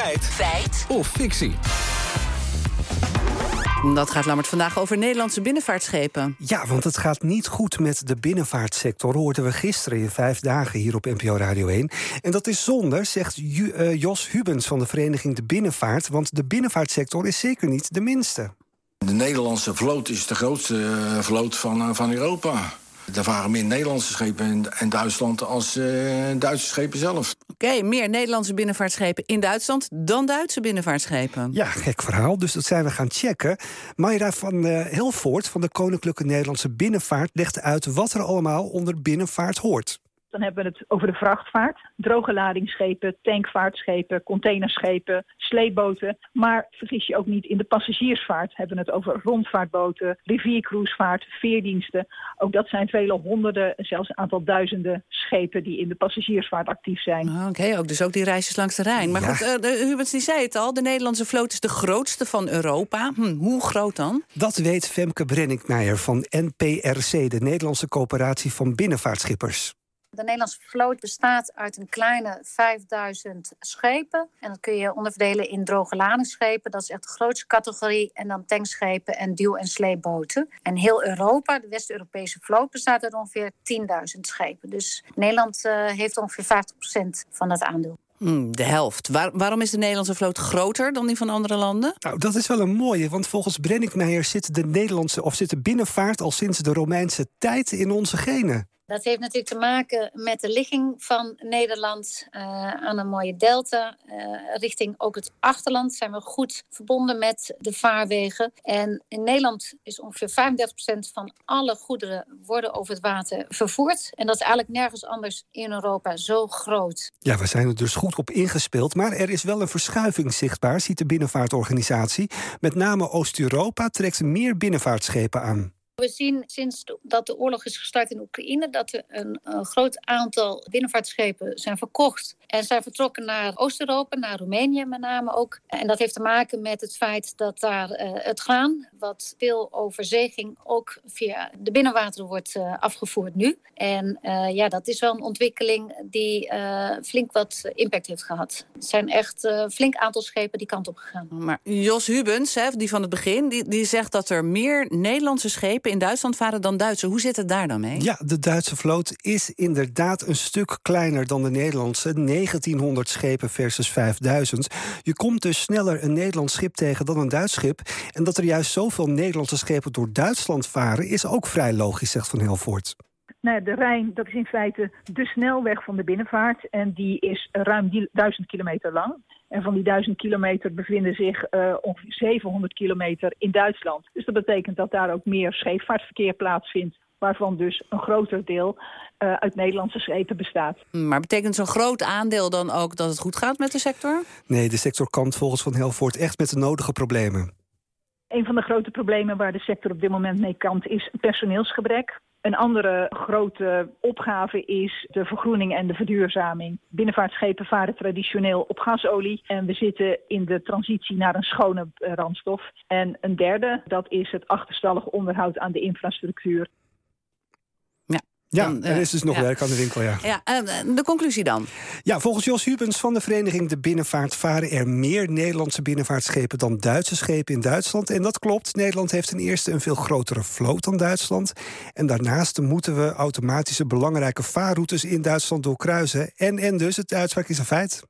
Feit. Feit. Of fictie. Dat gaat Lammert vandaag over Nederlandse binnenvaartschepen. Ja, want het gaat niet goed met de binnenvaartsector, hoorden we gisteren in vijf dagen hier op NPO Radio 1. En dat is zonde, zegt Ju- eh, Jos Hubens van de vereniging De Binnenvaart, want de binnenvaartsector is zeker niet de minste. De Nederlandse vloot is de grootste eh, vloot van, eh, van Europa. Er varen meer Nederlandse schepen in, in Duitsland als eh, Duitse schepen zelf. Oké, meer Nederlandse binnenvaartschepen in Duitsland dan Duitse binnenvaartschepen. Ja, gek verhaal, dus dat zijn we gaan checken. Mayra van eh Helvoort van de Koninklijke Nederlandse Binnenvaart legt uit wat er allemaal onder binnenvaart hoort. Dan hebben we het over de vrachtvaart, droge ladingsschepen, tankvaartschepen, containerschepen, sleepboten. Maar vergis je ook niet, in de passagiersvaart hebben we het over rondvaartboten, riviercruisevaart, veerdiensten. Ook dat zijn vele honderden, zelfs een aantal duizenden schepen die in de passagiersvaart actief zijn. Ah, Oké, ook, dus ook die reisjes langs de Rijn. Maar Ja. goed, eh, de, Hubens die zei het al, de Nederlandse vloot is de grootste van Europa. Hm, hoe groot dan? Dat weet Femke Brenninkmeijer van NPRC, de Nederlandse coöperatie van binnenvaartschippers. De Nederlandse vloot bestaat uit een kleine 5000 schepen. En dat kun je onderverdelen in droge ladingsschepen. Dat is echt de grootste categorie. En dan tankschepen en duw- en sleepboten. En heel Europa, de West-Europese vloot, bestaat uit ongeveer 10.000 schepen. Dus Nederland eh, heeft ongeveer 50% van dat aandeel. Hm, de helft. Waar- waarom is de Nederlandse vloot groter dan die van andere landen? Nou, dat is wel een mooie, want volgens Brenninkmeijer zit de Nederlandse of zit de binnenvaart al sinds de Romeinse tijd in onze genen. Dat heeft natuurlijk te maken met de ligging van Nederland eh, aan een mooie delta. eh, richting ook het achterland zijn we goed verbonden met de vaarwegen. En in Nederland is ongeveer 35% van alle goederen worden over het water vervoerd. En dat is eigenlijk nergens anders in Europa zo groot. Ja, we zijn er dus goed op ingespeeld, maar er is wel een verschuiving zichtbaar, ziet de binnenvaartorganisatie. Met name Oost-Europa trekt meer binnenvaartschepen aan. We zien sinds dat de oorlog is gestart in Oekraïne dat er een, een groot aantal binnenvaartschepen zijn verkocht en zijn vertrokken naar Oost-Europa, naar Roemenië met name ook. En dat heeft te maken met het feit dat daar eh, het graan, wat veel over zee ging, ook via de binnenwateren wordt eh, afgevoerd nu. En eh, ja, dat is wel een ontwikkeling die flink wat impact heeft gehad. Het zijn echt eh, flink aantal schepen die kant op gegaan. Maar Jos Hubens, hè, die van het begin, die, die zegt dat er meer Nederlandse schepen in Duitsland varen dan Duitse. Hoe zit het daar dan mee? Ja, de Duitse vloot is inderdaad een stuk kleiner dan de Nederlandse. 1900 schepen versus 5000. Je komt dus sneller een Nederlands schip tegen dan een Duits schip. En dat er juist zoveel Nederlandse schepen door Duitsland varen... is ook vrij logisch, zegt Van Helvoort. Nou, ja, de Rijn, dat is in feite de snelweg van de binnenvaart. En die is ruim duizend kilometer lang. En van die duizend kilometer bevinden zich eh, ongeveer 700 kilometer in Duitsland. Dus dat betekent dat daar ook meer scheepvaartverkeer plaatsvindt. Waarvan dus een groter deel eh, uit Nederlandse schepen bestaat. Hm, Maar betekent zo'n groot aandeel dan ook dat het goed gaat met de sector? Nee, de sector kampt volgens Van Helvoort echt met de nodige problemen. Een van de grote problemen waar de sector op dit moment mee kampt is personeelsgebrek. Een andere grote opgave is de vergroening en de verduurzaming. Binnenvaartschepen varen traditioneel op gasolie en we zitten in de transitie naar een schone brandstof. En een derde, dat is het achterstallig onderhoud aan de infrastructuur. Ja, Dan, er eh, is dus nog ja. werk aan de winkel, ja. Ja, eh, de conclusie dan? Ja, volgens Jos Hubens van de vereniging De Binnenvaart... varen er meer Nederlandse binnenvaartschepen dan Duitse schepen in Duitsland. En dat klopt. Nederland heeft ten eerste een veel grotere vloot dan Duitsland. En daarnaast moeten we automatische belangrijke vaarroutes in Duitsland doorkruisen. En, en dus, het uitspraak is een feit.